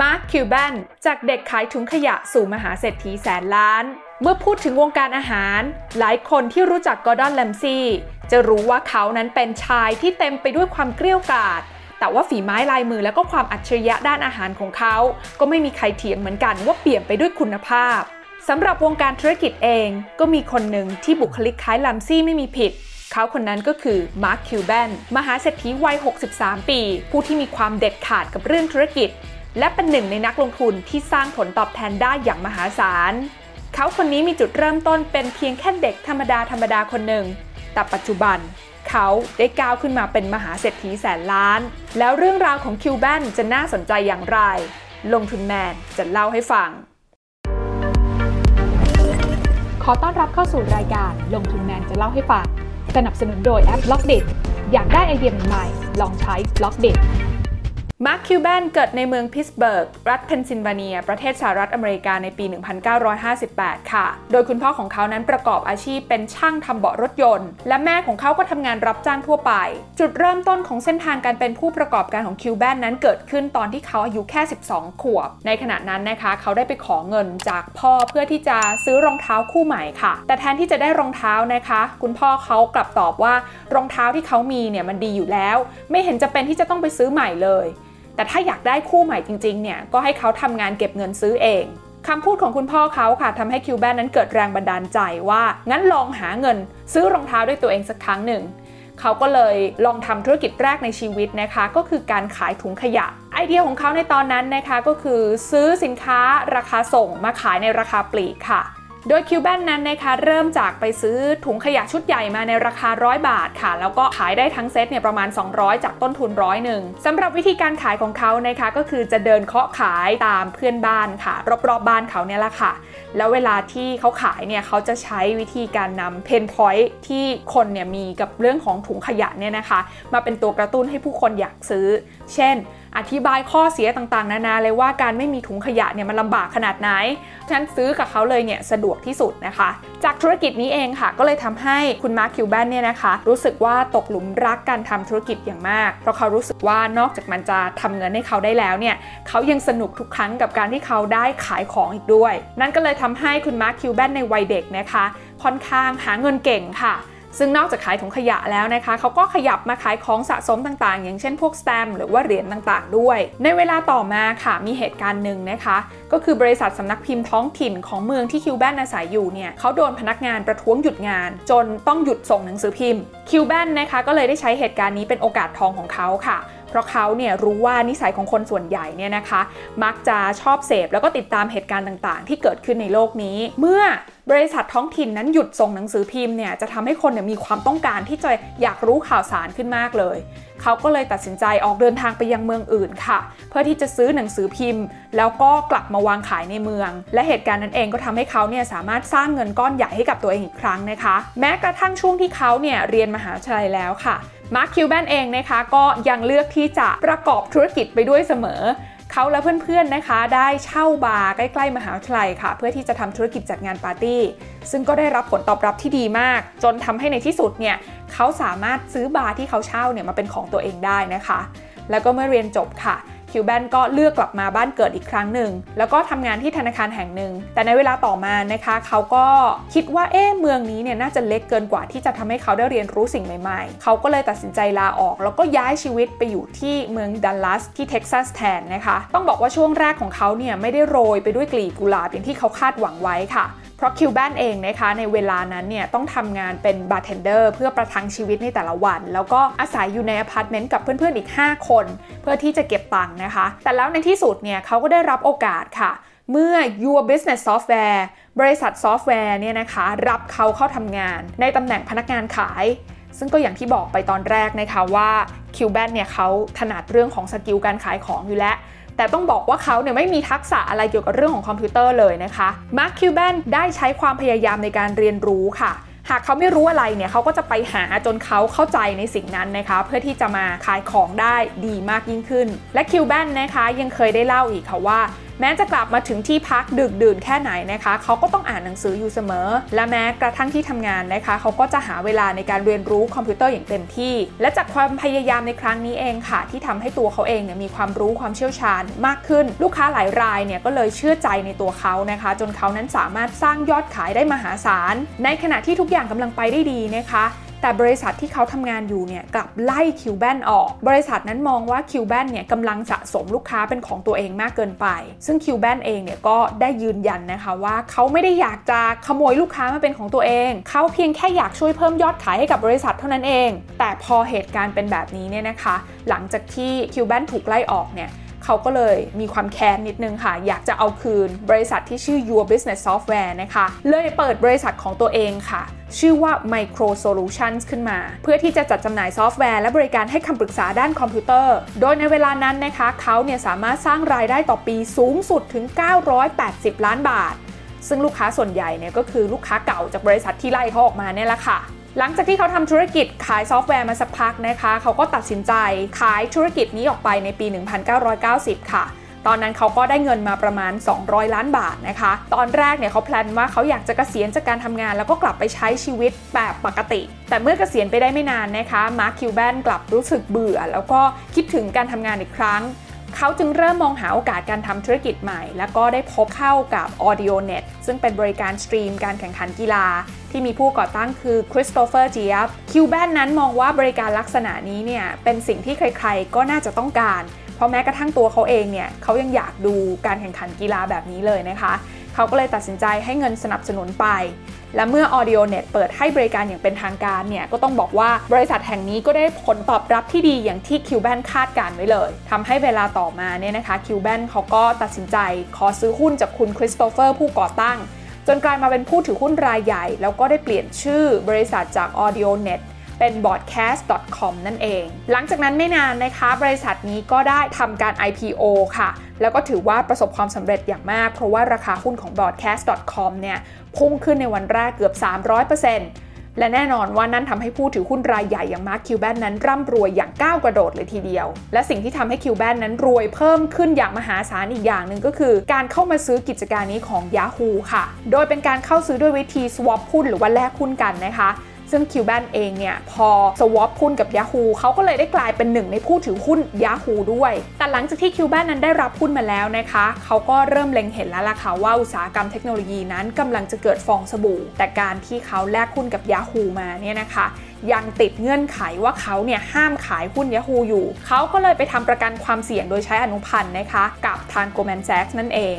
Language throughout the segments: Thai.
มาร์คคิวแบนจากเด็กขายถุงขยะสู่มหาเศรษฐีแสนล้าน เมื่อพูดถึงวงการอาหาร หลายคนที่รู้จักกอร์ดอนแรมซีย์จะรู้ว่าเขานั้นเป็นชายที่เต็มไปด้วยความเกรี้ยวกราดแต่ว่าฝีไม้ลายมือและก็ความอัจฉริยะด้านอาหารของเขา ก็ไม่มีใครเถียงเหมือนกันว่าเปี่ยมไปด้วยคุณภาพสำหรับวงการธุรกิจเองก็มีคนหนึ่งที่บุคลิกคล้ายแรมซีย์ไม่มีผิด เขาคนนั้นก็คือมาร์คคิวแบนมหาเศรษฐีวัย 63 ปี ผู้ที่มีความเด็ดขาดกับเรื่องธุรกิจ และเป็นหนึ่งในนักลงทุนที่สร้างผลตอบแทนได้อย่างมหาศาล เขาคนนี้มีจุดเริ่มต้นเป็นเพียงแค่เด็กธรรมดาธรรมดาคนหนึ่ง แต่ปัจจุบันเขาได้ก้าวขึ้นมาเป็นมหาเศรษฐีแสนล้าน แล้วเรื่องราวของคิวแบนจะน่าสนใจอย่างไร ลงทุนแมนจะเล่าให้ฟัง ขอต้อนรับเข้าสู่รายการลงทุนแมนจะเล่าให้ฟัง สนับสนุนโดยแอป Blockdit อยากได้ไอเดียใหม่ลองใช้ Blockdit มาร์คคิวแบนเกิดในเมืองพิตส์เบิร์ก รัฐเพนซิลเวเนีย ประเทศสหรัฐอเมริกาในปี 1958 ค่ะ โดยคุณพ่อของเขานั้นประกอบอาชีพเป็นช่างทำเบาะรถยนต์ และแม่ของเขาก็ทำงานรับจ้างทั่วไป จุดเริ่มต้นของเส้นทางการเป็นผู้ประกอบการของคิวแบนนั้นเกิดขึ้นตอนที่เขาอายุแค่ 12 ขวบ ในขณะนั้นนะคะ เขาได้ไปขอเงินจากพ่อเพื่อที่จะซื้อรองเท้าคู่ใหม่ค่ะ แต่แทนที่จะได้รองเท้านะคะ คุณพ่อเขากลับตอบว่ารองเท้าที่เขามีเนี่ยมันดีอยู่แล้ว ไม่เห็นจะเป็นที่จะต้องไปซื้อใหม่เลย แต่ถ้าอยากได้คู่ใหม่จริงๆเนี่ยก็ให้เขาทำงานเก็บเงินซื้อเองคำพูดของคุณพ่อเขาค่ะทำให้คิวแบนนั้นเกิดแรงบันดาลใจว่า งั้นลองหาเงินซื้อรองเท้าด้วยตัวเองสักครั้งหนึ่ง เขาก็เลยลองทำธุรกิจแรกในชีวิตนะคะ ก็คือการขายถุงขยะ ไอเดียของเขาในตอนนั้นนะคะก็คือซื้อสินค้าราคาส่งมาขายในราคาปลีกค่ะ โดยคิวแบนนั้นนะคะเริ่มจากไปซื้อถุงขยะชุดใหญ่มาในราคาร้อยบาทค่ะ แล้วก็ขายได้ทั้งเซตเนี่ยประมาณ 200 จากต้นทุนร้อยหนึ่งสำหรับวิธีการขายของเขานะคะก็คือจะเดินเคาะขายตามเพื่อนบ้านค่ะ รอบๆบบ้านเขาเนี่ยแหละค่ะ แล้วเวลาที่เขาขายเนี่ยเขาจะใช้วิธีการนำเพนพอยท์ที่คนเนี่ยมีกับเรื่องของถุงขยะเนี่ยนะคะ มาเป็นตัวกระตุ้นให้ผู้คนอยากซื้อ เช่น อธิบายข้อเสียต่างๆ นานาเลยว่าการไม่มีถุงขยะเนี่ยมันลำบากขนาดไหนฉะนั้นซื้อกับเขาเลยเนี่ยสะดวกที่สุดนะคะ จากธุรกิจนี้เองค่ะ ก็เลยทำให้คุณมาร์คคิวแบนเนี่ยนะคะ รู้สึกว่าตกหลุมรักการทำธุรกิจอย่างมาก เพราะเขารู้สึกว่านอกจากมันจะทำเงินให้เขาได้แล้วเนี่ยเขายังสนุกทุกครั้งกับการที่เขาได้ขายของอีกด้วย นั่นก็เลยทำให้คุณมาร์คคิวแบนในวัยเด็กนะคะ ค่อนข้างหาเงินเก่งค่ะ ซึ่งนอกจากขายถุงขยะแล้วนะคะเขาก็ขยับมาขายของสะสมต่างๆ อย่างเช่นพวกสแตมหรือว่าเหรียญต่างๆ ด้วย ในเวลาต่อมาค่ะมีเหตุการณ์หนึ่งนะคะ ก็คือบริษัทสำนักพิมพ์ท้องถิ่นของเมืองที่คิวแบนอาศัยอยู่เนี่ยเขาโดนพนักงานประท้วงหยุดงาน จนต้องหยุดส่งหนังสือพิมพ์คิวแบนนะคะก็เลยได้ใช้เหตุการณ์นี้เป็นโอกาสทองของเขาค่ะเพราะเขาเนี่ยรู้ว่านิสัยของคนส่วนใหญ่เนี่ยนะคะ มักจะชอบเสพแล้วก็ติดตามเหตุการณ์ต่างๆ ที่เกิดขึ้นในโลกนี้ เมื่อ บริษัทท้องถิ่นนั้นหยุดส่งหนังสือพิมพ์เนี่ยจะทำให้คนเนี่ยมีความต้องการที่จะอยากรู้ข่าวสารขึ้นมากเลย เขาก็เลยตัดสินใจออกเดินทางไปยังเมืองอื่นค่ะ เพื่อที่จะซื้อหนังสือพิมพ์ แล้วก็กลับมาวางขายในเมือง และเหตุการณ์นั้นเองก็ทำให้เขาเนี่ยสามารถสร้างเงินก้อนใหญ่ให้กับตัวเองอีกครั้งนะคะ แม้กระทั่งช่วงที่เขาเนี่ยเรียนมหาวิทยาลัยแล้วค่ะมาร์คคิวแบนเองนะคะก็ยังเลือกที่จะประกอบธุรกิจไปด้วยเสมอ เขาและเพื่อนๆนะคะ ได้เช่าบาร์ใกล้ๆมหาวิทยาลัยค่ะ เพื่อที่จะทำธุรกิจจัดงานปาร์ตี้ ซึ่งก็ได้รับผลตอบรับที่ดีมาก จนทำให้ในที่สุดเนี่ยเขาสามารถซื้อบาร์ที่เขาเช่าเนี่ยมาเป็นของตัวเองได้นะคะ แล้วก็เมื่อเรียนจบค่ะ คิวแบนก็เลือกกลับมาบ้านเกิดอีกครั้งหนึ่ง แล้วก็ทำงานที่ธนาคารแห่งหนึ่ง แต่ในเวลาต่อมานะคะ เขาก็คิดว่าเอ๊ะเมืองนี้เนี่ยน่าจะเล็กเกินกว่าที่จะทำให้เขาได้เรียนรู้สิ่งใหม่ๆ เขาก็เลยตัดสินใจลาออก แล้วก็ย้ายชีวิตไปอยู่ที่เมืองดัลลัสที่เท็กซัสแทนนะคะ ต้องบอกว่าช่วงแรกของเขาเนี่ยไม่ได้โรยไปด้วยกลีบกุหลาบอย่างที่เขาคาดหวังไว้ค่ะ เพราะคิวแบนเองนะคะในเวลานั้นเนี่ยต้องทำงานเป็นบาร์เทนเดอร์เพื่อประทังชีวิตในแต่ละวัน แล้วก็อาศัยอยู่ในอพาร์ตเมนต์กับเพื่อนๆอีก 5 คน เพื่อที่จะเก็บตังค์นะคะ แต่แล้วในที่สุดเนี่ยเขาก็ได้รับโอกาสค่ะเมื่อ Your Business Software บริษัทซอฟต์แวร์เนี่ยนะคะ รับเขาเข้าทำงานในตำแหน่งพนักงานขาย ซึ่งก็อย่างที่บอกไปตอนแรกนะคะว่าคิวแบนเนี่ยเขาถนัดเรื่องของ skill การขายของอยู่แล้ว แต่ต้องบอกว่าเขาเนี่ยไม่มีทักษะอะไรเกี่ยวกับเรื่องของคอมพิวเตอร์เลยนะคะมาร์คคิวแบนได้ใช้ความพยายามในการเรียนรู้ค่ะหากเขาไม่รู้อะไรเนี่ยเขาก็จะไปหาจนเขาเข้าใจในสิ่งนั้นนะคะ เพื่อที่จะมาขายของได้ดีมากยิ่งขึ้น และคิวแบนนะคะยังเคยได้เล่าอีกค่ะว่าแม้จะกลับมาถึงที่พักดึกดื่นแค่ไหนนะคะ เขาก็ต้องอ่านหนังสืออยู่เสมอ และแม้กระทั่งที่ทำงานนะคะ เขาก็จะหาเวลาในการเรียนรู้คอมพิวเตอร์อย่างเต็มที่ และจากความพยายามในครั้งนี้เองค่ะ ที่ทำให้ตัวเขาเองเนี่ยมีความรู้ความเชี่ยวชาญมากขึ้น ลูกค้าหลายรายเนี่ยก็เลยเชื่อใจในตัวเขานะคะ จนเขานั้นสามารถสร้างยอดขายได้มหาศาล ในขณะที่ทุกอย่างกำลังไปได้ดีนะคะ แต่บริษัทที่เขาทำงานอยู่เนี่ยกลับไล่คิวแบนออก บริษัทนั้นมองว่าคิวแบนเนี่ยกำลังสะสมลูกค้าเป็นของตัวเองมากเกินไป ซึ่งคิวแบนเองเนี่ยก็ได้ยืนยันนะคะว่าเขาไม่ได้อยากจะขโมยลูกค้ามาเป็นของตัวเอง เขาเพียงแค่อยากช่วยเพิ่มยอดขายให้กับบริษัทเท่านั้นเอง แต่พอเหตุการณ์เป็นแบบนี้เนี่ยนะคะ หลังจากที่ Cuban ถูกไล่ออกเนี่ย เขาก็เลยมีความแค้นนิดนึงค่ะ อยากจะเอาคืนบริษัทที่ชื่อ Your Business Software นะคะ เลยเปิดบริษัทของตัวเองค่ะ ชื่อว่า Micro Solutions ขึ้นมา เพื่อที่จะจัดจำหน่ายซอฟต์แวร์และบริการให้คำปรึกษาด้านคอมพิวเตอร์ โดยในเวลานั้นนะคะเขาเนี่ยสามารถสร้างรายได้ต่อปีสูงสุดถึง 980 ล้านบาท ซึ่งลูกค้าส่วนใหญ่เนี่ยก็คือลูกค้าเก่าจากบริษัทที่ไล่เขาออกมาเนี่ยแหละค่ะ หลังจากที่เขาทำธุรกิจขายซอฟต์แวร์มาสักพักนะคะ เขาก็ตัดสินใจขายธุรกิจนี้ออกไปในปี 1990 ค่ะ ตอนนั้นเขาก็ได้เงินมาประมาณ 200 ล้านบาทนะคะ ตอนแรกเนี่ยเขา plan ว่าเขาอยากจะเกษียณจากการทำงาน แล้วก็กลับไปใช้ชีวิตแบบปกติ แต่เมื่อเกษียณไปได้ไม่นานนะคะ Mark Cuban กลับรู้สึกเบื่อ แล้วก็คิดถึงการทำงานอีกครั้งเขาจึงเริ่มมองหาโอกาสการทำธุรกิจใหม่ แล้วก็ได้พบเข้ากับ AudioNet ซึ่งเป็นบริการ stream การแข่งขันกีฬา ที่มีผู้ก่อตั้งคือคริสโตเฟอร์เจียบคิวแบนนั้นมองว่าบริการลักษณะนี้เนี่ยเป็นสิ่งที่ใครๆ ก็น่าจะต้องการ เพราะแม้กระทั่งตัวเขาเองเนี่ยเขายังอยากดูการแข่งขันกีฬาแบบนี้เลยนะคะ เขาก็เลยตัดสินใจให้เงินสนับสนุนไป และเมื่อ AudioNet เปิดให้บริการอย่างเป็นทางการเนี่ยก็ต้องบอกว่าบริษัทแห่งนี้ก็ได้ผลตอบรับที่ดีอย่างที่ Cuban คาดการไว้เลยทำให้เวลาต่อมาเนี่ยนะคะ Cuban เขาก็ตัดสินใจขอซื้อหุ้นจากคุณคริสโตเฟอร์ผู้ก่อตั้ง จนกลายมาเป็นผู้ถือหุ้นรายใหญ่ แล้วก็ได้เปลี่ยนชื่อบริษัทจาก AudioNet เป็น broadcast.com นั่นเอง หลังจากนั้นไม่นานนะคะ บริษัทนี้ก็ได้ทำการ IPO ค่ะ แล้วก็ถือว่าประสบความสำเร็จอย่างมาก เพราะว่าราคาหุ้นของ broadcast.com เนี่ยพุ่งขึ้นในวันแรกเกือบ 300% และแน่นอนว่านั่นทำให้ผู้ถือหุ้นรายใหญ่อย่างมาร์คคิวแบนนั้นร่ำรวยอย่างก้าวกระโดดเลยทีเดียว และสิ่งที่ทำให้คิวแบนนั้นรวยเพิ่มขึ้นอย่างมหาศาลอีกอย่างหนึ่งก็คือ การเข้ามาซื้อกิจการนี้ของ Yahoo ค่ะ โดยเป็นการเข้าซื้อด้วยวิธี swap หุ้นหรือว่าแลกหุ้นกันนะคะ ซึ่งคิวแบนเองเนี่ยพอสวอปหุ้นกับ Yahoo เขาก็เลยได้กลายเป็นหนึ่งในผู้ถือหุ้น Yahoo ด้วย แต่หลังจากที่คิวแบนนั้นได้รับหุ้นมาแล้วนะคะเขาก็เริ่มเล็งเห็นแล้วล่ะค่ะว่าอุตสาหกรรมเทคโนโลยีนั้นกำลังจะเกิดฟองสบู่ แต่การที่เขาแลกหุ้นกับ Yahoo มาเนี่ยนะคะยังติดเงื่อนไขว่าเขาเนี่ยห้ามขายหุ้น Yahoo อยู่ เขาก็เลยไปทำประกันความเสี่ยงโดยใช้อนุพันธ์นะคะกับทาง Goldman Sachs นั่นเอง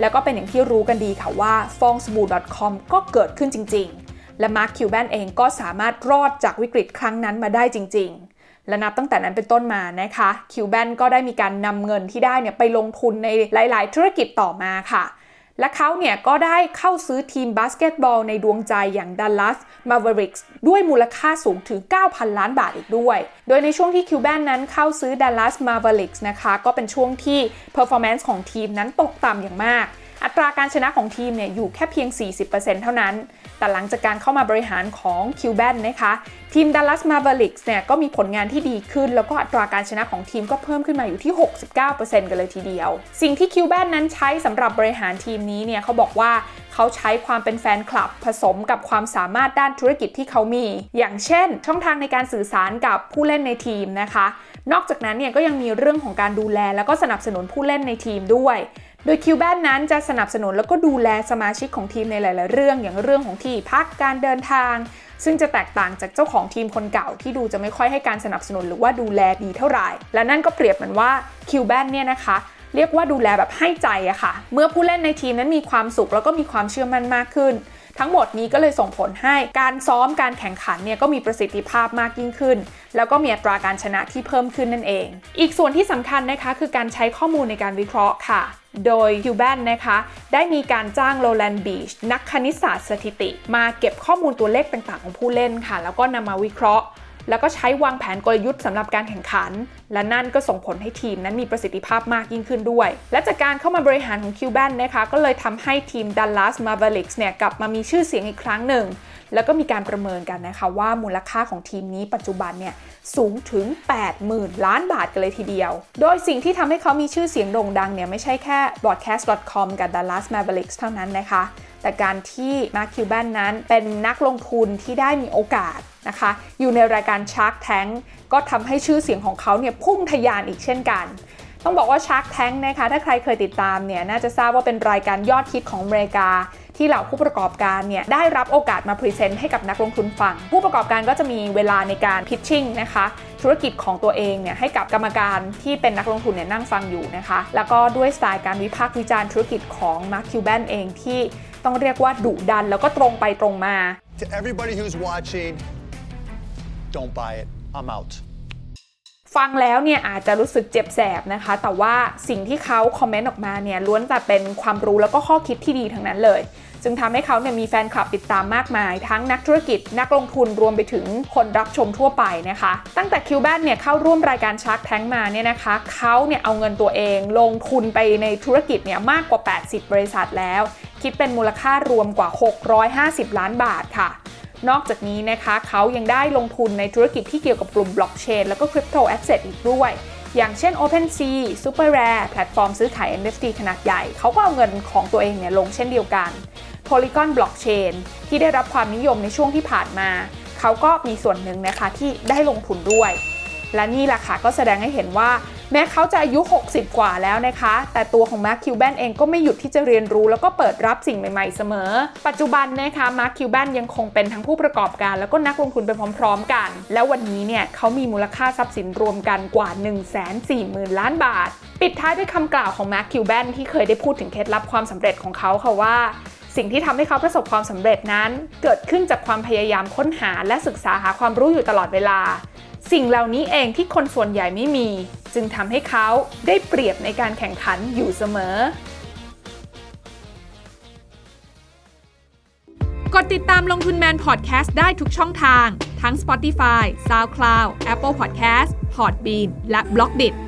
แล้วก็เป็นอย่างที่รู้กันดีค่ะว่าฟองสบู่ .com ก็เกิดขึ้นจริง ๆ และ Mark Cuban เองก็สามารถรอดจากวิกฤตครั้งนั้นมาได้จริง ๆ และนับตั้งแต่นั้นเป็นต้นมานะคะ Cuban ก็ได้มีการนำเงินที่ได้เนี่ยไปลงทุนในหลาย ๆ ธุรกิจต่อมาค่ะและเขาเนี่ยก็ได้เข้าซื้อทีมบาสเกตบอลในดวงใจอย่างดัลลัสMavericks ด้วยมูลค่าสูงถึง 9,000 ล้านบาทอีกด้วย โดยในช่วงที่ Cuban นั้นเข้าซื้อ Dallas Mavericks นะคะ ก็เป็นช่วงที่ performance ของทีมนั้นตกต่ำอย่างมาก อัตราการชนะของทีมเนี่ยอยู่แค่เพียง 40%เท่านั้น แต่หลังจากการเข้ามาบริหารของ Cuban นะคะ ทีม Dallas Mavericks เนี่ยก็มีผลงานที่ดีขึ้น แล้วก็อัตราการชนะของทีมก็เพิ่มขึ้นมาอยู่ที่ 69%กันเลยทีเดียว สิ่งที่ Cuban นั้นใช้สำหรับบริหารทีมนี้เนี่ยเขาบอกว่าเขาใช้ความเป็นแฟนคลับ ผสมกับความสามารถด้านธุรกิจที่เขามี อย่างเช่น ช่องทางในการสื่อสารกับผู้เล่นในทีมนะคะ นอกจากนั้นเนี่ยก็ยังมีเรื่องของการดูแลแล้วก็สนับสนุนผู้เล่นในทีมด้วย โดยคิวแบนนั้นจะสนับสนุนแล้วก็ดูแลสมาชิกของทีมในหลาย ๆ เรื่องอย่างเรื่องของที่พักการเดินทาง ซึ่งจะแตกต่างจากเจ้าของทีมคนเก่าที่ดูจะไม่ค่อยให้การสนับสนุนหรือว่าดูแลดีเท่าไหร่ และนั่นก็เปรียบเหมือนว่าคิวแบนเนี่ยนะคะเรียกว่าดูแลแบบให้ใจอะค่ะ เมื่อผู้เล่นในทีมนั้นมีความสุขแล้วก็มีความเชื่อมั่นมากขึ้น ทั้งหมดนี้ก็เลยส่งผลให้การซ้อมการแข่งขันเนี่ยก็มีประสิทธิภาพมากยิ่งขึ้น แล้วก็มีอัตราการชนะที่เพิ่มขึ้นนั่นเอง อีกส่วนที่สำคัญนะคะคือการใช้ข้อมูลในการวิเคราะห์ค่ะ โดยคิวแบนนะคะ ได้มีการจ้างโรแลนด์บีชนักคณิตศาสตร์สถิติ มาเก็บข้อมูลตัวเลขต่างๆ ของผู้เล่นค่ะ แล้วก็นำมาวิเคราะห์ แล้วก็ใช้วางแผนกลยุทธ์สำหรับการแข่งขัน และนั่นก็ส่งผลให้ทีมนั้นมีประสิทธิภาพมากยิ่งขึ้นด้วย และจากการเข้ามาบริหารของ Cuban นะคะก็เลยทำให้ทีม Dallas Mavericks เนี่ยกลับมามีชื่อเสียงอีกครั้งหนึ่ง แล้วก็มีการประเมินกันนะคะว่ามูลค่าของทีมนี้ปัจจุบันเนี่ยสูงถึง 80,000 ล้านบาทกันเลยทีเดียว โดยสิ่งที่ทำให้เขามีชื่อเสียงโด่งดังเนี่ยไม่ใช่แค่ broadcast.com กับ Dallas Mavericks เท่านั้นนะคะ แต่การที่ Mark Cuban นั้นเป็นนักลงทุนที่ได้มีโอกาสนะคะอยู่ในรายการ Shark Tank ก็ทำให้ชื่อเสียงของเขาเนี่ยพุ่งทะยานอีกเช่นกัน ต้องบอกว่า Shark Tank นะคะถ้าใครเคยติดตามเนี่ยน่าจะทราบว่าเป็นรายการยอดฮิตของอเมริกา ที่เหล่าผู้ประกอบการเนี่ยได้รับโอกาสมา present ให้กับนักลงทุนฟัง ผู้ประกอบการก็จะมีเวลาในการ pitching นะคะธุรกิจของตัวเองเนี่ยให้กับกรรมการที่เป็นนักลงทุนเนี่ยนั่งฟังอยู่นะคะ แล้วก็ด้วยสไตล์การวิพากษ์วิจารณ์ธุรกิจของ Mark Cuban เองที่ ต้องเรียกว่าดุดันแล้วก็ตรงไปตรงมา To everybody who's watching, don't buy it. I'm out. ฟังแล้วเนี่ยอาจจะรู้สึกเจ็บแสบนะคะ แต่ว่าสิ่งที่เขาคอมเมนต์ออกมาเนี่ยล้วนแต่เป็นความรู้แล้วก็ข้อคิดที่ดีทั้งนั้นเลย จึงทำให้เขาเนี่ยมีแฟนคลับติดตามมากมาย ทั้งนักธุรกิจนักลงทุนรวมไปถึงคนรับชมทั่วไปนะคะ ตั้งแต่คิวแบนเนี่ยเข้าร่วมรายการชาร์กแทงมาเนี่ยนะคะ เขาเนี่ยเอาเงินตัวเองลงทุนไปในธุรกิจเนี่ยมากกว่า 80 บริษัทแล้ว คิดเป็นมูลค่ารวมกว่า 650 ล้านบาทค่ะ นอกจากนี้นะคะเขายังได้ลงทุนในธุรกิจที่เกี่ยวกับกลุ่มบล็อกเชนแล้วก็ crypto asset อีกด้วย อย่างเช่น OpenSea SuperRare แพลตฟอร์มซื้อขาย NFT ขนาดใหญ่ เขาก็เอาเงินของตัวเองเนี่ยลงเช่นเดียวกัน Polygon Blockchain ที่ได้รับความนิยมในช่วงที่ผ่านมา เขาก็มีส่วนหนึ่งนะคะที่ได้ลงทุนด้วย และนี่แหละค่ะก็แสดงให้เห็นว่า แม้เขาจะอายุ 60 กว่าแล้วนะคะ แต่ตัวของ Mark Cuban เองก็ไม่หยุดที่จะเรียนรู้แล้วก็เปิดรับสิ่งใหม่ๆเสมอ ปัจจุบันนะคะ Mark Cuban ยังคงเป็นทั้งผู้ประกอบการ แล้วก็นักลงทุนไปพร้อมๆกัน แล้ววันนี้เนี่ยเขามีมูลค่าทรัพย์สินรวมกันกว่า 1 4 0 0 0 0 ล้านบาท ปิดท้ายด้วยคำกล่าวของ Mark Cuban ที่เคยได้พูดถึงเคล็ดลับความสำเร็จของเขาค่ะว่าสิ่งที่ทำให้เขาประสบความสำเร็จนั้น เกิดขึ้นจากความพยายามค้นหาและศึกษาหาความรู้อยู่ตลอดเวลา สิ่งเหล่านี้เองที่คนส่วนใหญ่ไม่มี จึงทำให้เขาได้เปรียบในการแข่งขันอยู่เสมอ กดติดตามลงทุนแมนพอดแคสต์ได้ทุกช่องทาง ทั้ง Spotify, SoundCloud, Apple Podcast, Podbean และ b l o k d i t